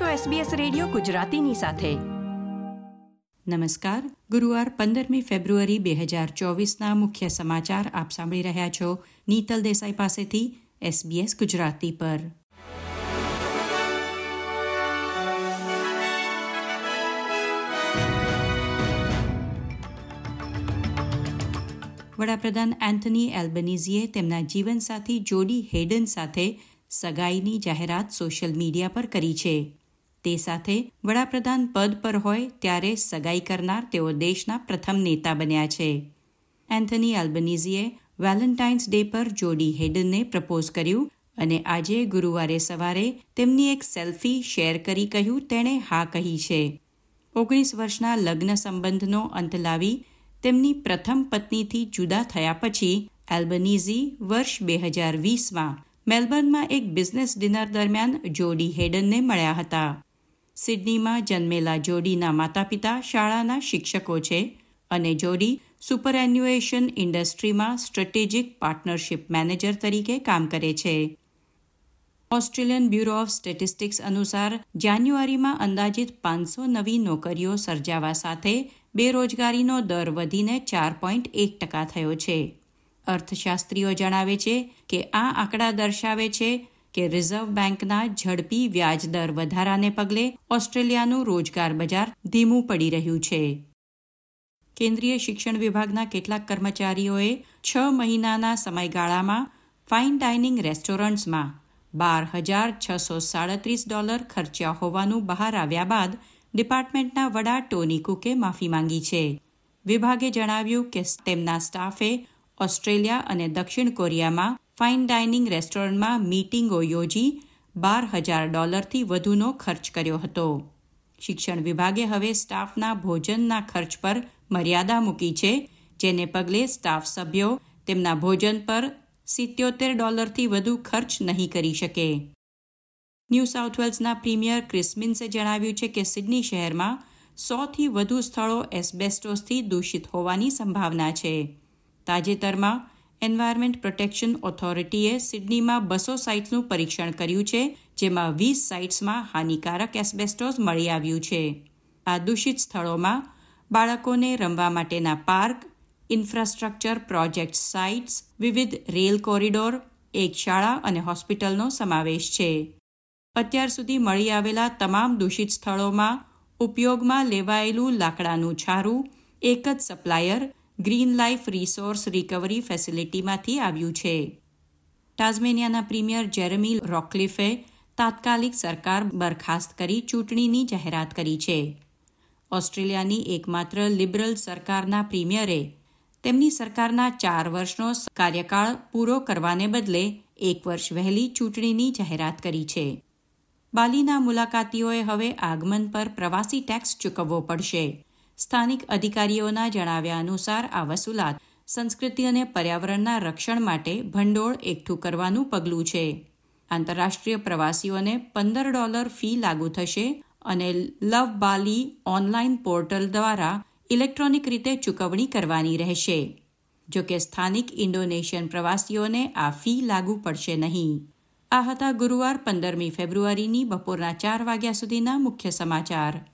છો SBS radio ગુજરાતીની સાથે. નમસ્કાર. ગુરુવાર પંદરમી ફેબ્રુઆરી બે હજાર ચોવીસના મુખ્ય સમાચાર આપ સાંભળી રહ્યા છો નીતલ દેસાઈ પાસેથી SBS ગુજરાતી પર. વડાપ્રધાન એન્થની એલ્બનીઝીએ તેમના જીવનસાથી જોડી હેડન સાથે સગાઈની જાહેરાત સોશિયલ મીડિયા પર કરી છે. તે સાથે વડાપ્રધાન પદ પર હોય ત્યારે સગાઈ કરનાર તેઓ દેશના પ્રથમ નેતા બન્યા છે. એન્થની આલ્બનીઝીએ વેલેન્ટાઇન્સ ડે પર જોડી હેડનને પ્રપોઝ કર્યું અને આજે ગુરુવારે સવારે તેમની એક સેલ્ફી શેર કરી કહ્યું તેણે હા કહી છે. ઓગણીસ વર્ષના લગ્ન સંબંધનો અંત લાવી તેમની પ્રથમ પત્નીથી જુદા થયા પછી એલ્બનીઝી વર્ષ બે હજાર વીસમાં મેલબર્નમાં એક બિઝનેસ ડિનર દરમિયાન જોડી હેડનને મળ્યા હતા. સિડનીમાં જન્મેલા જોડીના માતા પિતા શાળાના શિક્ષકો છે અને જોડી સુપરએન્યુએશન ઇન્ડસ્ટ્રીમાં સ્ટ્રેટેજિક પાર્ટનરશિપ મેનેજર તરીકે કામ કરે છે. ઓસ્ટ્રેલિયન બ્યુરો ઓફ સ્ટેટિસ્ટિક્સ અનુસાર જાન્યુઆરીમાં અંદાજિત પાંચસો નવી નોકરીઓ સર્જાવા સાથે બેરોજગારીનો દર વધીને ચાર પોઈન્ટ એક ટકા થયો છે. અર્થશાસ્ત્રીઓ જણાવે છે કે આ આંકડા દર્શાવે છે કે રિઝર્વ બેંકના ઝડપી વ્યાજદર વધારાને પગલે ઓસ્ટ્રેલિયાનું રોજગાર બજાર ધીમું પડી રહ્યું છે. કેન્દ્રીય શિક્ષણ વિભાગના કેટલાક કર્મચારીઓએ છ મહિનાના સમયગાળામાં ફાઇન ડાઇનિંગ રેસ્ટોરન્ટ્સમાં બાર હજાર છસો સાડત્રીસ ડોલર ખર્ચ્યા હોવાનું બહાર આવ્યા બાદ ડિપાર્ટમેન્ટના વડા ટોની કુકે માફી માંગી છે. વિભાગે જણાવ્યું કે તેમના સ્ટાફે ઓસ્ટ્રેલિયા અને દક્ષિણ કોરિયામાં ફાઇન ડાઇનિંગ રેસ્ટોરન્ટમાં મીટિંગો યોજી બાર હજાર ડોલરથી વધુનો ખર્ચ કર્યો હતો. શિક્ષણ વિભાગે હવે સ્ટાફના ભોજનના ખર્ચ પર મર્યાદા મૂકી છે, જેને પગલે સ્ટાફ સભ્યો તેમના ભોજન પર સિત્યોતેર ડોલરથી વધુ ખર્ચ નહીં કરી શકે. ન્યૂ સાઉથ વેલ્સના પ્રીમિયર ક્રિસ્મિન્સે જણાવ્યું છે કે સિડની શહેરમાં સોથી વધુ સ્થળો એસ્બેસ્ટોસથી દૂષિત હોવાની સંભાવના છે. તાજેતરમાં એન્વાયરમેન્ટ પ્રોટેક્શન ઓથોરિટીએ સિડનીમાં બસો સાઇટ્સનું પરીક્ષણ કર્યું છે, જેમાં વીસ સાઇટ્સમાં હાનિકારક એસ્બેસ્ટોસ મળી આવ્યું છે. આ દૂષિત સ્થળોમાં બાળકોને રમવા માટેના પાર્ક, ઇન્ફ્રાસ્ટ્રક્ચર પ્રોજેક્ટ સાઇટ્સ, વિવિધ રેલ કોરિડોર, એક શાળા અને હોસ્પિટલનો સમાવેશ છે. અત્યાર સુધી મળી આવેલા તમામ દૂષિત સ્થળોમાં ઉપયોગમાં લેવાયેલું લાકડાનું છારું, એક જ supplier green life resource recovery ફેસિલિટીમાંથી આવ્યું છે. ટાઝમેનિયાના પ્રીમિયર જેરેમી રોકલિફે તાત્કાલિક સરકાર બરખાસ્ત કરી ચૂંટણીની જાહેરાત કરી છે. ઓસ્ટ્રેલિયાની એકમાત્ર લિબરલ સરકારના પ્રીમિયરે તેમની સરકારના ચાર વર્ષનો કાર્યકાળ પૂરો કરવાને બદલે એક વર્ષ વહેલી ચૂંટણીની જાહેરાત કરી છે. બાલીના મુલાકાતીઓએ હવે આગમન પર પ્રવાસી ટેક્સ ચૂકવવો પડશે. સ્થાનિક અધિકારીઓના જણાવ્યા અનુસાર આ વસૂલાત સંસ્કૃતિ અને પર્યાવરણના રક્ષણ માટે ભંડોળ એકઠું કરવાનું પગલું છે. આંતરરાષ્ટ્રીય પ્રવાસીઓને પંદર ડોલર ફી લાગુ થશે અને લવ બાલી ઓનલાઈન પોર્ટલ દ્વારા ઇલેક્ટ્રોનિક રીતે ચૂકવણી કરવાની રહેશે. જો કે સ્થાનિક ઇન્ડોનેશિયન પ્રવાસીઓને આ ફી લાગુ પડશે નહીં. આ હતા ગુરુવાર પંદરમી ફેબ્રુઆરીની બપોરના ચાર વાગ્યા સુધીના મુખ્ય સમાચાર.